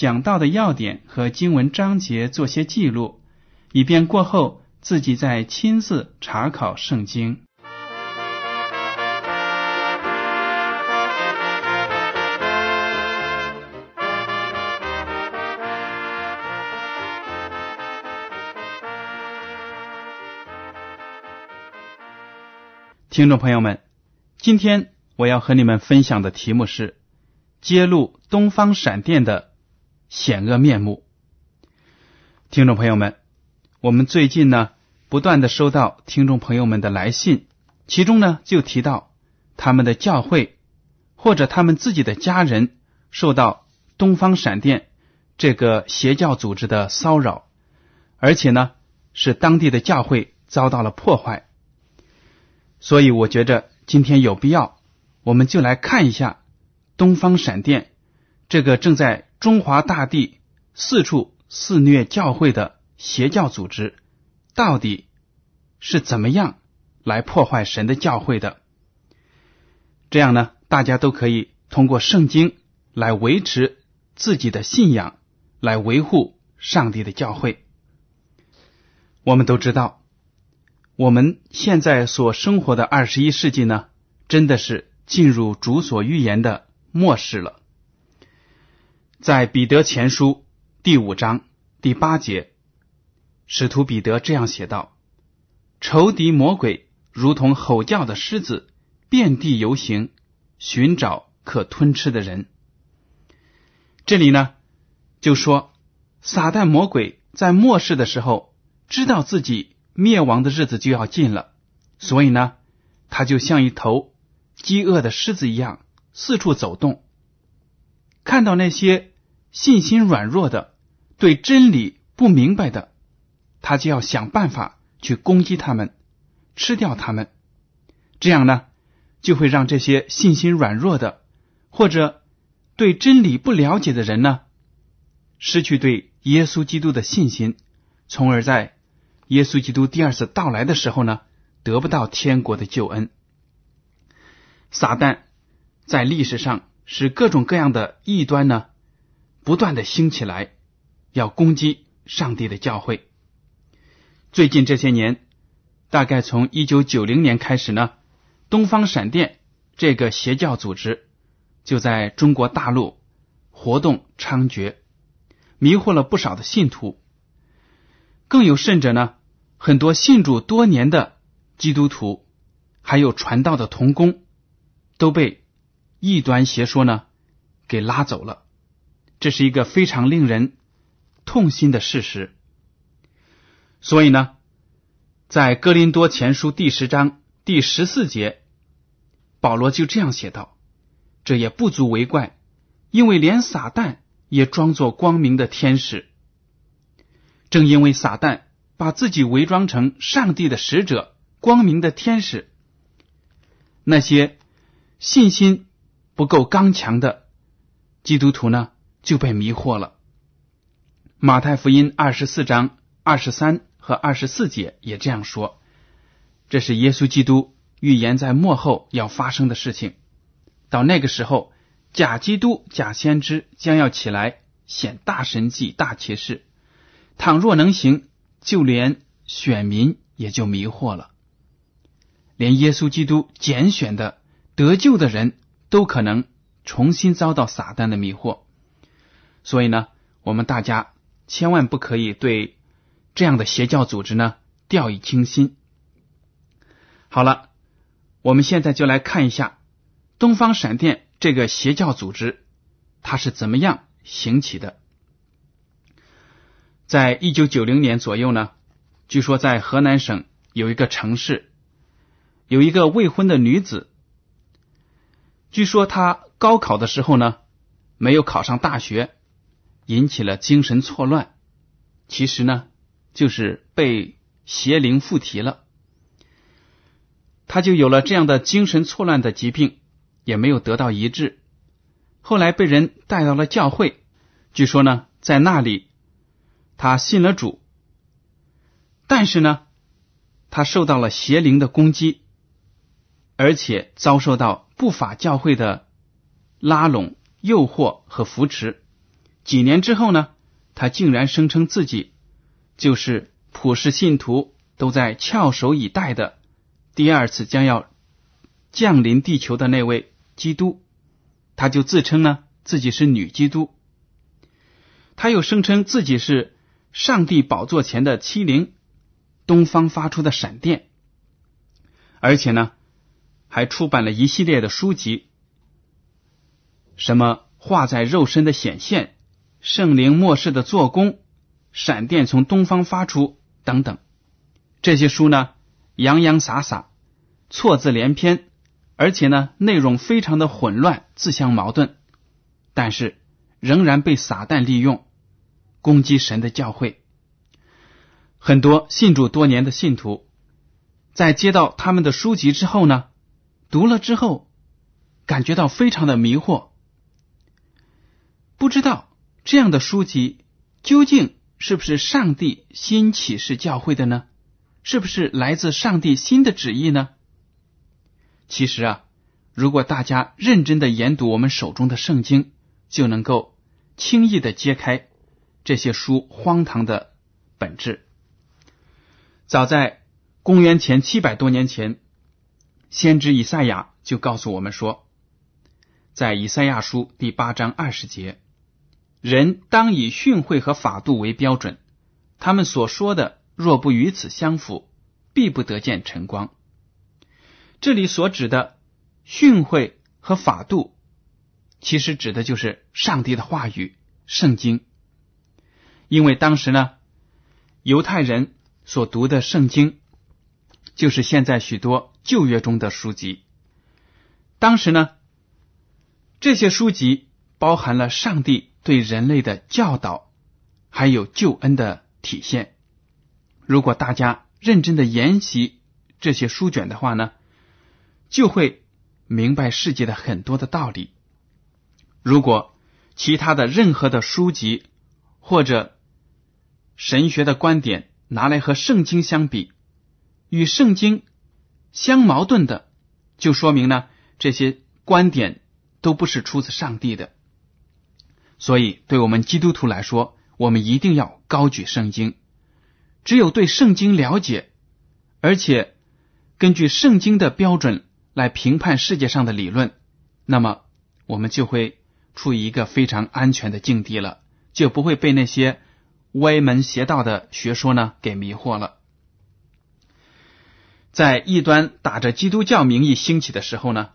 讲到的要点和经文章节做些记录，以便过后自己再亲自查考圣经。听众朋友们，今天我要和你们分享的题目是揭露东方闪电的险恶面目。听众朋友们，我们最近呢不断的收到听众朋友们的来信，其中呢就提到他们的教会或者他们自己的家人受到东方闪电这个邪教组织的骚扰，而且呢是当地的教会遭到了破坏。所以我觉着今天有必要，我们就来看一下东方闪电这个正在中华大地四处肆虐教会的邪教组织，到底是怎么样来破坏神的教会的？这样呢，大家都可以通过圣经来维持自己的信仰，来维护上帝的教会。我们都知道。我们现在所生活的二十一世纪呢，真的是进入主所预言的末世了。在彼得前书第五章第八节，使徒彼得这样写道：“仇敌魔鬼如同吼叫的狮子，遍地游行，寻找可吞吃的人。”这里呢，就说撒旦魔鬼在末世的时候，知道自己。灭亡的日子就要近了，所以呢，他就像一头饥饿的狮子一样四处走动，看到那些信心软弱的、对真理不明白的，他就要想办法去攻击他们，吃掉他们。这样呢，就会让这些信心软弱的或者对真理不了解的人呢，失去对耶稣基督的信心，从而在。耶稣基督第二次到来的时候呢，得不到天国的救恩。撒旦在历史上使各种各样的异端呢，不断的兴起来，要攻击上帝的教会。最近这些年，大概从一九九零年开始呢，东方闪电这个邪教组织就在中国大陆活动猖獗，迷惑了不少的信徒。更有甚者呢。很多信主多年的基督徒，还有传道的童工，都被异端邪说呢给拉走了。这是一个非常令人痛心的事实。所以呢，在哥林多前书第十章第十四节，保罗就这样写道：“这也不足为怪，因为连撒旦也装作光明的天使。正因为撒旦。”把自己伪装成上帝的使者、光明的天使，那些信心不够刚强的基督徒呢，就被迷惑了。马太福音二十四章二十三和二十四节也这样说：这是耶稣基督预言在末后要发生的事情。到那个时候，假基督、假先知将要起来显大神迹、大启示。倘若能行。就连选民也就迷惑了，连耶稣基督拣选的得救的人都可能重新遭到撒旦的迷惑。所以呢，我们大家千万不可以对这样的邪教组织呢掉以轻心。好了，我们现在就来看一下东方闪电这个邪教组织，它是怎么样兴起的。在一九九零年左右呢，据说在河南省有一个城市，有一个未婚的女子，据说他高考的时候呢没有考上大学。引起了精神错乱，其实呢，就是被邪灵附体了，他就有了这样的精神错乱的疾病，也没有得到医治。后来被人带到了教会，据说呢，在那里他信了主，但是呢，他受到了邪灵的攻击，而且遭受到不法教会的拉拢、诱惑和扶持。几年之后呢，他竟然声称自己就是普世信徒都在翘首以待的第二次将要降临地球的那位基督，他就自称呢自己是女基督。他又声称自己是上帝宝座前的欺凌，东方发出的闪电，而且呢还出版了一系列的书籍，什么画在肉身的显现。圣灵末世的做工，闪电从东方发出等等，这些书呢洋洋洒洒，错字连篇，而且呢内容非常的混乱，自相矛盾，但是仍然被撒旦利用攻击神的教会。很多信主多年的信徒，在接到他们的书籍之后呢，读了之后感觉到非常的迷惑，不知道。这样的书籍究竟是不是上帝新启示教会的呢？是不是来自上帝新的旨意呢？其实啊，如果大家认真的研读我们手中的圣经，就能够轻易的揭开这些书荒唐的本质。早在公元前七百多年前，先知以赛亚就告诉我们说，在以赛亚书第八章二十节。人当以训诲和法度为标准，他们所说的若不与此相符，必不得见晨光。这里所指的训诲和法度，其实指的就是上帝的话语——圣经。因为当时呢，犹太人所读的圣经，就是现在许多旧约中的书籍。当时呢，这些书籍包含了上帝。对人类的教导，还有救恩的体现。如果大家认真的研习这些书卷的话呢，就会明白世界的很多的道理。如果其他的任何的书籍或者神学的观点拿来和圣经相比，与圣经相矛盾的，就说明呢这些观点都不是出自上帝的。所以，对我们基督徒来说，我们一定要高举圣经。只有对圣经了解，而且根据圣经的标准来评判世界上的理论，那么我们就会处于一个非常安全的境地了，就不会被那些歪门邪道的学说呢给迷惑了。在异端打着基督教名义兴起的时候呢，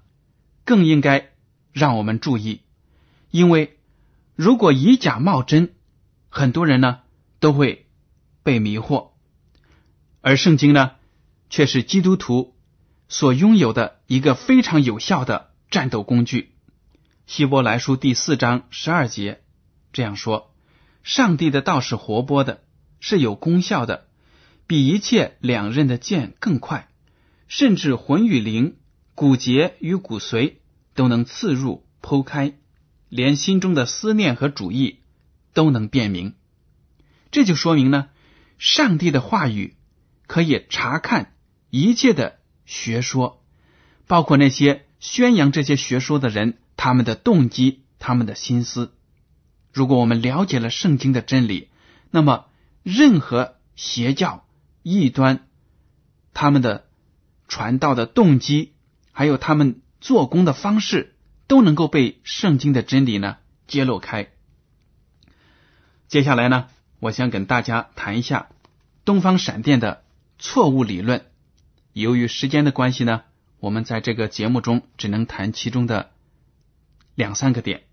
更应该让我们注意，因为。如果以假冒真，很多人呢都会被迷惑，而圣经呢却是基督徒所拥有的一个非常有效的战斗工具。希伯来书第四章十二节这样说：“上帝的道是活泼的，是有功效的，比一切两刃的剑更快，甚至魂与灵、骨节与骨髓都能刺入剖开。”连心中的思念和主意都能辨明，这就说明呢，上帝的话语可以查看一切的学说，包括那些宣扬这些学说的人他们的动机、他们的心思。如果我们了解了圣经的真理，那么任何邪教、异端他们的传道的动机，还有他们做工的方式。都能够被圣经的真理呢揭露开。接下来呢，我想跟大家谈一下东方闪电的错误理论。由于时间的关系呢，我们在这个节目中只能谈其中的两三个点。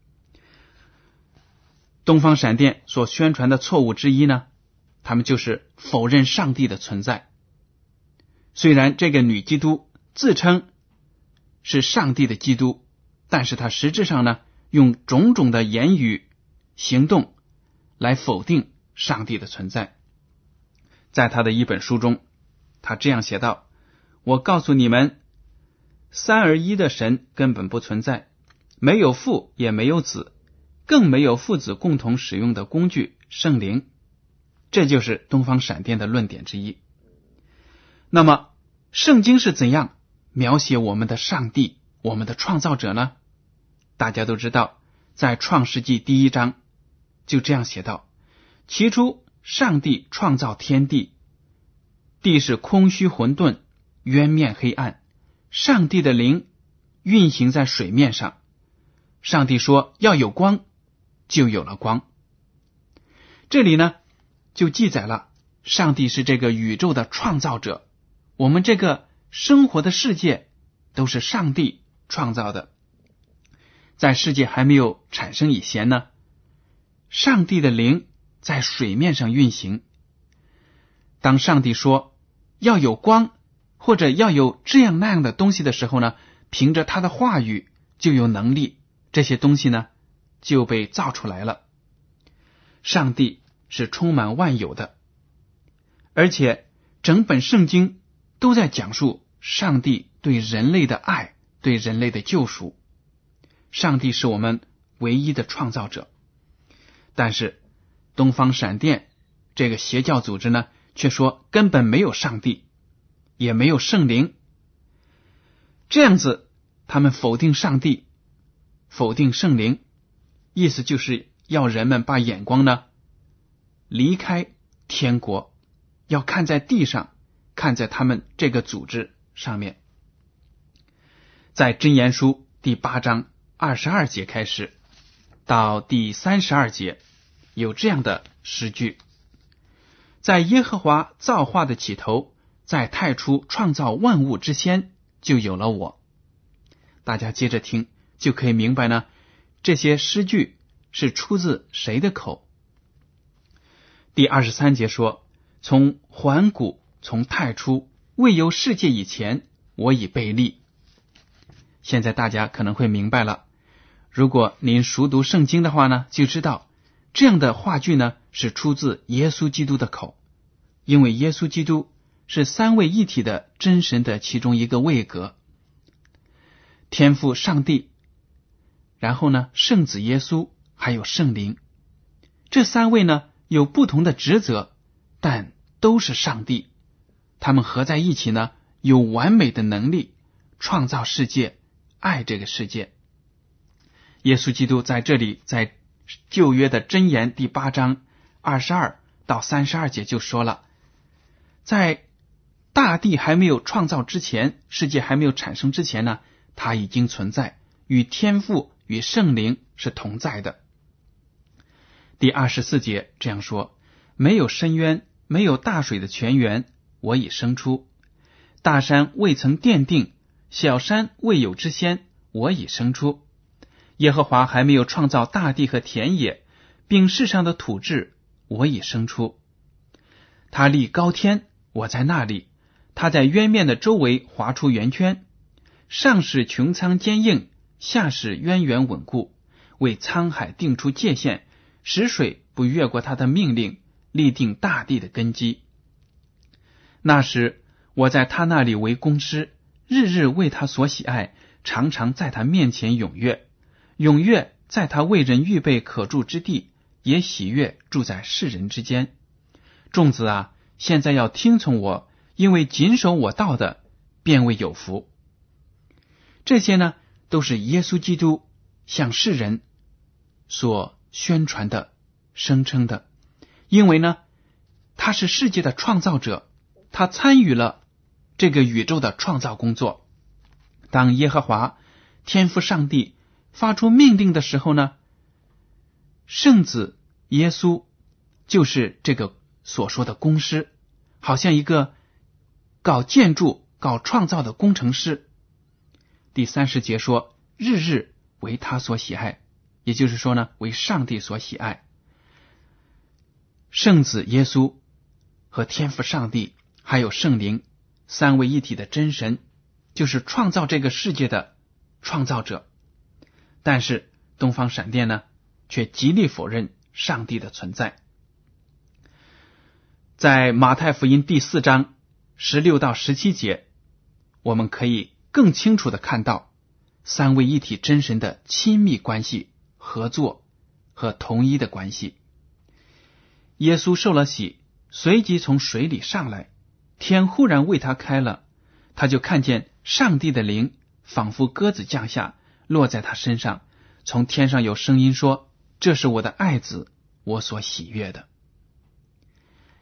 东方闪电所宣传的错误之一呢，他们就是否认上帝的存在。虽然这个女基督自称是上帝的基督，但是她实质上呢，用种种的言语、行动来否定上帝的存在。在他的一本书中，他这样写道：“我告诉你们，三而一的神根本不存在，没有父，也没有子。”更没有父子共同使用的工具圣灵，这就是东方闪电的论点之一。那么，圣经是怎样描写我们的上帝、我们的创造者呢？大家都知道，在创世纪第一章就这样写道：“起初，上帝创造天地，地是空虚混沌，渊面黑暗，上帝的灵运行在水面上。上帝说：要有光。”就有了光。这里呢，就记载了上帝是这个宇宙的创造者，我们这个生活的世界都是上帝创造的。在世界还没有产生以前呢，上帝的灵在水面上运行。当上帝说要有光，或者要有这样那样的东西的时候呢，凭着他的话语就有能力，这些东西呢。就被造出来了。上帝是充满万有的，而且整本圣经都在讲述上帝对人类的爱，对人类的救赎。上帝是我们唯一的创造者，但是东方闪电这个邪教组织呢，却说根本没有上帝，也没有圣灵。这样子，他们否定上帝，否定圣灵。意思就是要人们把眼光呢离开天国，要看在地上，看在他们这个组织上面。在真言书第八章二十二节开始到第三十二节，有这样的诗句：在耶和华造化的起头，在太初创造万物之先，就有了我。大家接着听，就可以明白呢。这些诗句是出自谁的口？第二十三节说：“从环古，从太初，未有世界以前，我已被立。”现在大家可能会明白了。如果您熟读圣经的话呢，就知道这样的话剧呢是出自耶稣基督的口，因为耶稣基督是三位一体的真神的其中一个位格，天赋上帝。然后呢，圣子耶稣还有圣灵，这三位呢有不同的职责，但都是上帝。他们合在一起呢，有完美的能力创造世界，爱这个世界。耶稣基督在这里，在旧约的箴言第八章二十二到三十二节就说了，在大地还没有创造之前，世界还没有产生之前呢，他已经存在，与天父。与圣灵是同在的。第二十四节这样说：“没有深渊，没有大水的泉源，我已生出；大山未曾奠定，小山未有之先，我已生出。耶和华还没有创造大地和田野，并世上的土质，我已生出。他立高天，我在那里；他在渊面的周围划出圆圈，上是穹苍坚硬。”下是渊源稳固，为沧海定出界限，使水不越过他的命令，立定大地的根基。那时我在他那里为公师，日日为他所喜爱，常常在他面前踊跃，踊跃在他为人预备可住之地，也喜悦住在世人之间。众子啊，现在要听从我，因为谨守我道的，便为有福。这些呢？都是耶稣基督向世人所宣传的、声称的，因为呢，他是世界的创造者，他参与了这个宇宙的创造工作。当耶和华天父上帝发出命令的时候呢，圣子耶稣就是这个所说的工师，好像一个搞建筑、搞创造的工程师。第三十节说：“日日为他所喜爱。”也就是说呢，为上帝所喜爱。圣子耶稣和天父上帝还有圣灵三位一体的真神，就是创造这个世界的创造者。但是东方闪电呢，却极力否认上帝的存在。在马太福音第四章十六到十七节，我们可以更清楚的看到三位一体真神的亲密关系。合作和统一的关系。耶稣受了洗，随即从水里上来，天忽然为他开了，他就看见上帝的灵仿佛鸽子降下，落在他身上。从天上有声音说：“这是我的爱子，我所喜悦的。”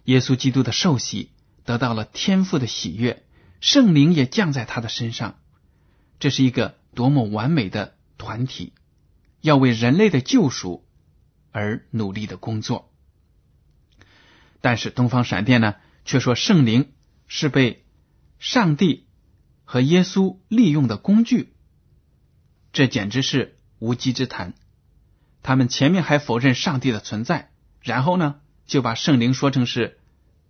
耶稣基督的受洗得到了天父的喜悦，圣灵也降在他的身上。这是一个多么完美的团体！要为人类的救赎而努力的工作，但是东方闪电呢，却说圣灵是被上帝和耶稣利用的工具，这简直是无稽之谈。他们前面还否认上帝的存在，然后呢，就把圣灵说成是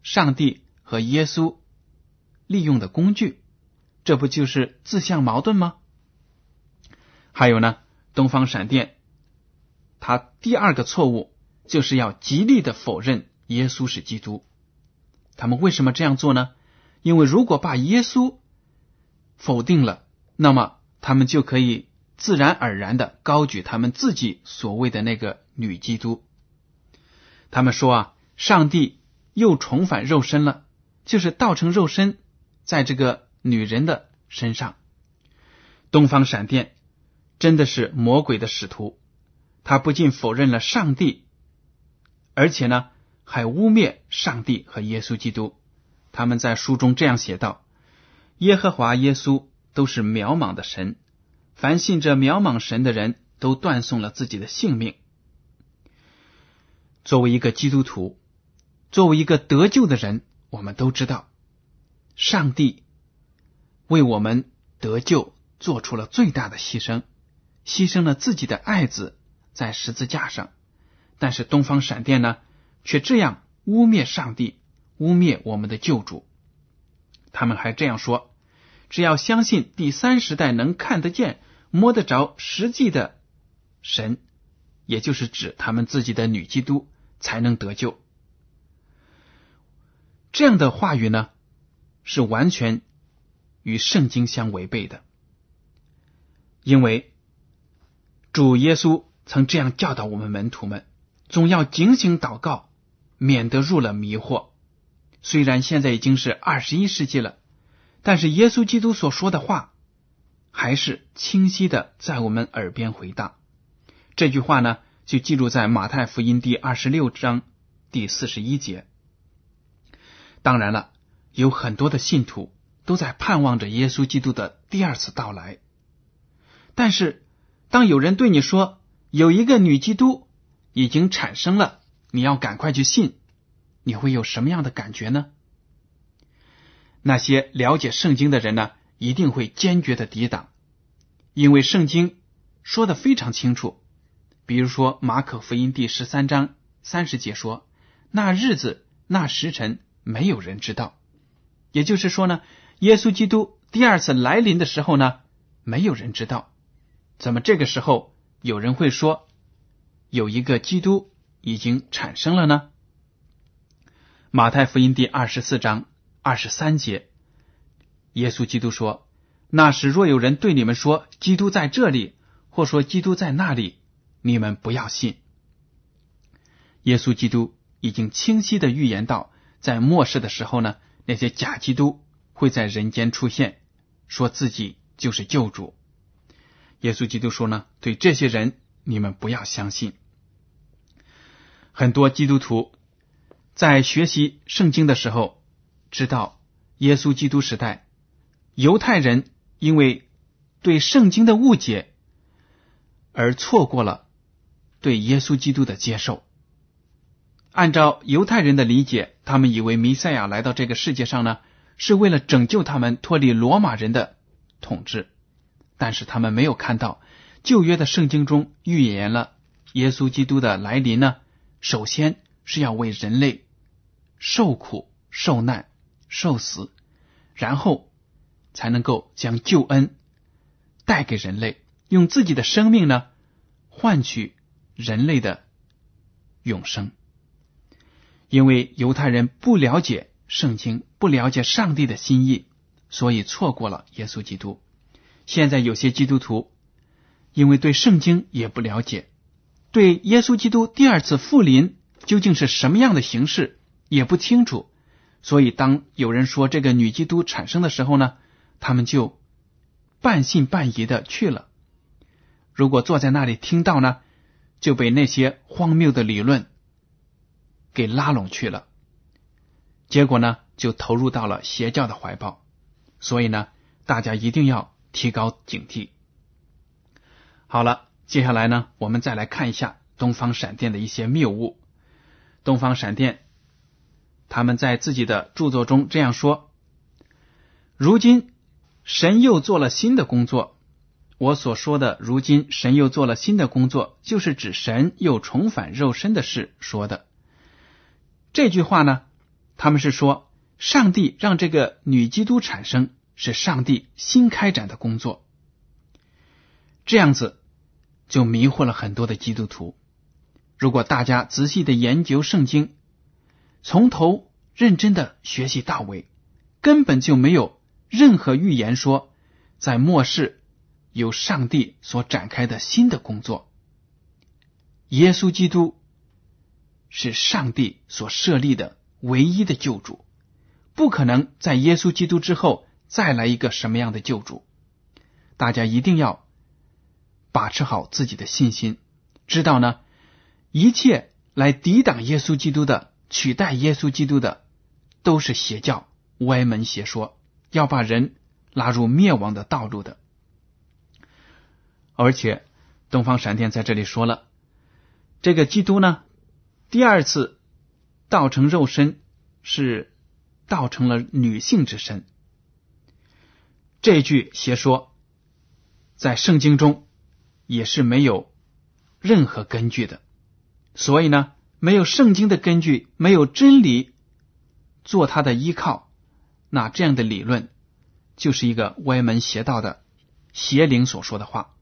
上帝和耶稣利用的工具，这不就是自相矛盾吗？还有呢？东方闪电，他第二个错误就是要极力的否认耶稣是基督。他们为什么这样做呢？因为如果把耶稣否定了，那么他们就可以自然而然的高举他们自己所谓的那个女基督。他们说啊，上帝又重返肉身了，就是道成肉身在这个女人的身上。东方闪电。真的是魔鬼的使徒，他不仅否认了上帝，而且呢还污蔑上帝和耶稣基督。他们在书中这样写道：“耶和华耶稣都是渺茫的神，凡信这渺茫神的人都断送了自己的性命。”作为一个基督徒，作为一个得救的人，我们都知道，上帝为我们得救做出了最大的牺牲。牺牲了自己的爱子在十字架上，但是东方闪电呢，却这样污蔑上帝，污蔑我们的救主。他们还这样说：只要相信第三时代能看得见、摸得着实际的神，也就是指他们自己的女基督，才能得救。这样的话语呢，是完全与圣经相违背的，因为。主耶稣曾这样教导我们门徒们：总要警醒祷告，免得入了迷惑。虽然现在已经是二十一世纪了，但是耶稣基督所说的话还是清晰的在我们耳边回荡。这句话呢，就记录在马太福音第二十六章第四十一节。当然了，有很多的信徒都在盼望着耶稣基督的第二次到来，但是。当有人对你说有一个女基督已经产生了，你要赶快去信，你会有什么样的感觉呢？那些了解圣经的人呢，一定会坚决的抵挡，因为圣经说的非常清楚。比如说马可福音第十三章三十节说：“那日子、那时辰，没有人知道。”也就是说呢，耶稣基督第二次来临的时候呢，没有人知道。怎么这个时候有人会说有一个基督已经产生了呢？马太福音第二十四章二十三节，耶稣基督说：“那时若有人对你们说基督在这里，或说基督在那里，你们不要信。”耶稣基督已经清晰的预言到，在末世的时候呢，那些假基督会在人间出现，说自己就是救主。耶稣基督说呢：“对这些人，你们不要相信。很多基督徒在学习圣经的时候，知道耶稣基督时代，犹太人因为对圣经的误解，而错过了对耶稣基督的接受。按照犹太人的理解，他们以为弥赛亚来到这个世界上呢，是为了拯救他们脱离罗马人的统治。但是他们没有看到旧约的圣经中预言了耶稣基督的来临呢。首先是要为人类受苦、受难、受死，然后才能够将救恩带给人类，用自己的生命呢换取人类的永生。因为犹太人不了解圣经，不了解上帝的心意，所以错过了耶稣基督。现在有些基督徒因为对圣经也不了解，对耶稣基督第二次复临究竟是什么样的形式也不清楚，所以当有人说这个女基督产生的时候呢，他们就半信半疑的去了。如果坐在那里听到呢，就被那些荒谬的理论。给拉拢去了，结果呢，就投入到了邪教的怀抱。所以呢，大家一定要提高警惕。好了，接下来呢，我们再来看一下东方闪电的一些谬误。东方闪电他们在自己的著作中这样说：如今神又做了新的工作。我所说的“如今神又做了新的工作”，就是指神又重返肉身的事说的。这句话呢，他们是说，上帝让这个女基督产生，是上帝新开展的工作。这样子就迷惑了很多的基督徒。如果大家仔细的研究圣经，从头认真的学习到尾，根本就没有任何预言说，在末世有上帝所展开的新的工作。耶稣基督。是上帝所设立的唯一的救主，不可能在耶稣基督之后再来一个什么样的救主。大家一定要把持好自己的信心，知道呢，一切来抵挡耶稣基督的、取代耶稣基督的，都是邪教、歪门邪说，要把人拉入灭亡的道路的。而且，东方闪电在这里说了，这个基督呢。第二次道成肉身是道成了女性之身，这句邪说在圣经中也是没有任何根据的。所以呢，没有圣经的根据，没有真理做他的依靠，那这样的理论就是一个歪门邪道的邪灵所说的话。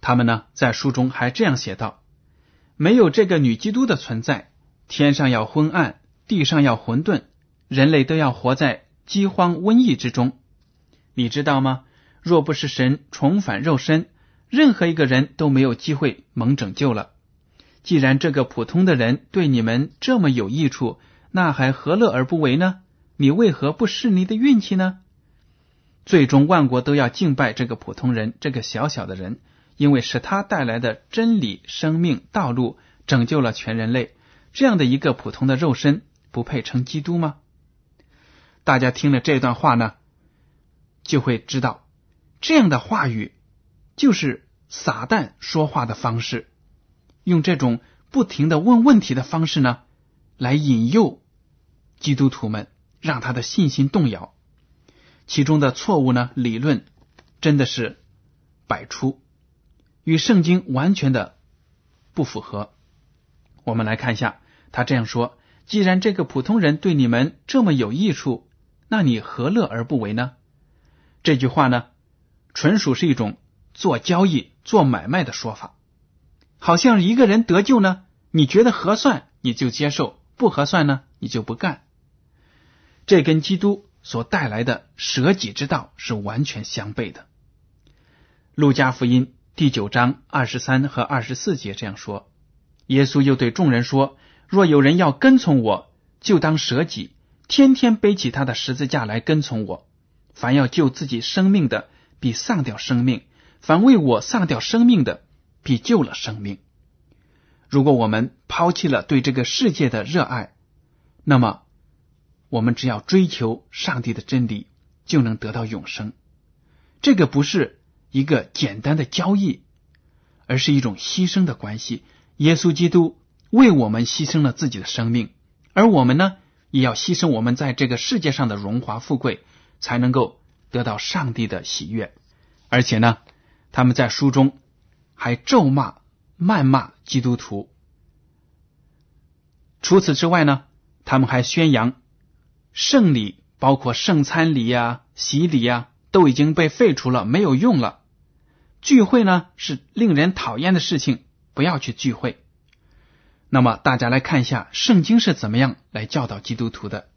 他们呢，在书中还这样写道。没有这个女基督的存在，天上要昏暗，地上要混沌，人类都要活在饥荒瘟疫之中。你知道吗？若不是神重返肉身，任何一个人都没有机会蒙拯救了。既然这个普通的人对你们这么有益处，那还何乐而不为呢？你为何不试你的运气呢？最终万国都要敬拜这个普通人，这个小小的人。因为是他带来的真理、生命、道路，拯救了全人类，这样的一个普通的肉身，不配称基督吗？大家听了这段话呢，就会知道，这样的话语就是撒旦说话的方式，用这种不停的问问题的方式呢，来引诱基督徒们，让他的信心动摇。其中的错误呢，理论真的是百出。与圣经完全的不符合。我们来看一下，他这样说：“既然这个普通人对你们这么有益处，那你何乐而不为呢？”这句话呢，纯属是一种做交易、做买卖的说法，好像一个人得救呢，你觉得合算你就接受，不合算呢你就不干。这跟基督所带来的舍己之道是完全相悖的。路加福音。第九章二十三和二十四节这样说：耶稣又对众人说：“若有人要跟从我，就当舍己，天天背起他的十字架来跟从我。凡要救自己生命的，必丧掉生命；凡为我丧掉生命的，必救了生命。如果我们抛弃了对这个世界的热爱，那么我们只要追求上帝的真理，就能得到永生。这个不是。”一个简单的交易，而是一种牺牲的关系。耶稣基督为我们牺牲了自己的生命，而我们呢，也要牺牲我们在这个世界上的荣华富贵，才能够得到上帝的喜悦。而且呢，他们在书中还咒骂、谩骂基督徒。除此之外呢，他们还宣扬圣礼，包括圣餐礼呀、洗礼呀，都已经被废除了，没有用了。聚会呢是令人讨厌的事情，不要去聚会。那么大家来看一下圣经是怎么样来教导基督徒的。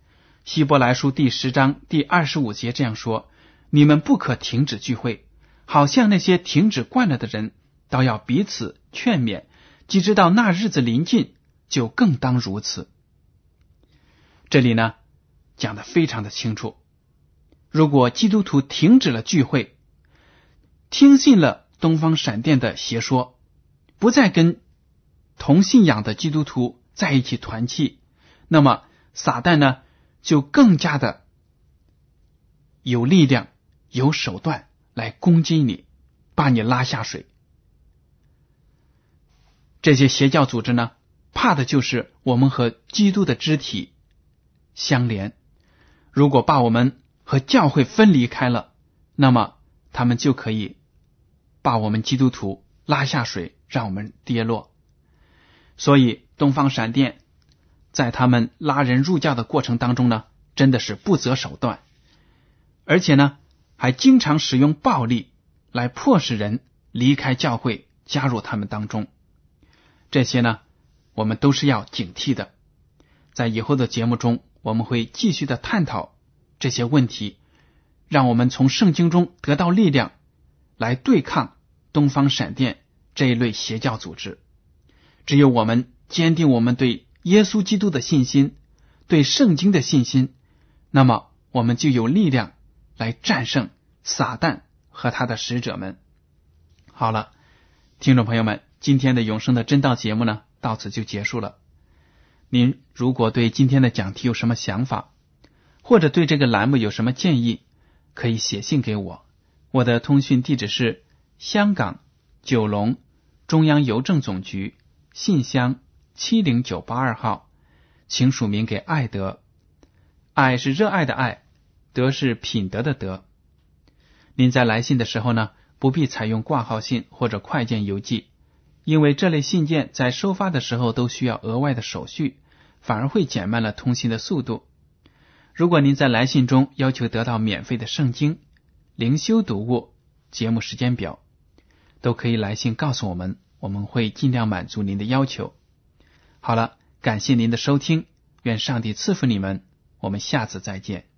希伯来书第十章第二十五节这样说：“你们不可停止聚会，好像那些停止惯了的人，倒要彼此劝勉。既知道那日子临近，就更当如此。”这里呢讲的非常的清楚。如果基督徒停止了聚会，听信了东方闪电的邪说，不再跟同信仰的基督徒在一起团契，那么撒旦呢就更加的有力量、有手段来攻击你，把你拉下水。这些邪教组织呢，怕的就是我们和基督的肢体相连。如果把我们和教会分离开了，那么他们就可以。把我们基督徒拉下水，让我们跌落。所以，东方闪电在他们拉人入教的过程当中呢，真的是不择手段，而且呢，还经常使用暴力来迫使人离开教会，加入他们当中。这些呢，我们都是要警惕的。在以后的节目中，我们会继续的探讨这些问题，让我们从圣经中得到力量。来对抗东方闪电这一类邪教组织，只有我们坚定我们对耶稣基督的信心，对圣经的信心，那么我们就有力量来战胜撒旦和他的使者们。好了，听众朋友们，今天的永生的真道节目呢，到此就结束了。您如果对今天的讲题有什么想法，或者对这个栏目有什么建议，可以写信给我。我的通讯地址是香港九龙中央邮政总局信箱七零九八二号，请署名给爱德。爱是热爱的爱，德是品德的德。您在来信的时候呢，不必采用挂号信或者快件邮寄，因为这类信件在收发的时候都需要额外的手续，反而会减慢了通信的速度。如果您在来信中要求得到免费的圣经，灵修读物节目时间表都可以来信告诉我们，我们会尽量满足您的要求。好了，感谢您的收听，愿上帝赐福你们，我们下次再见。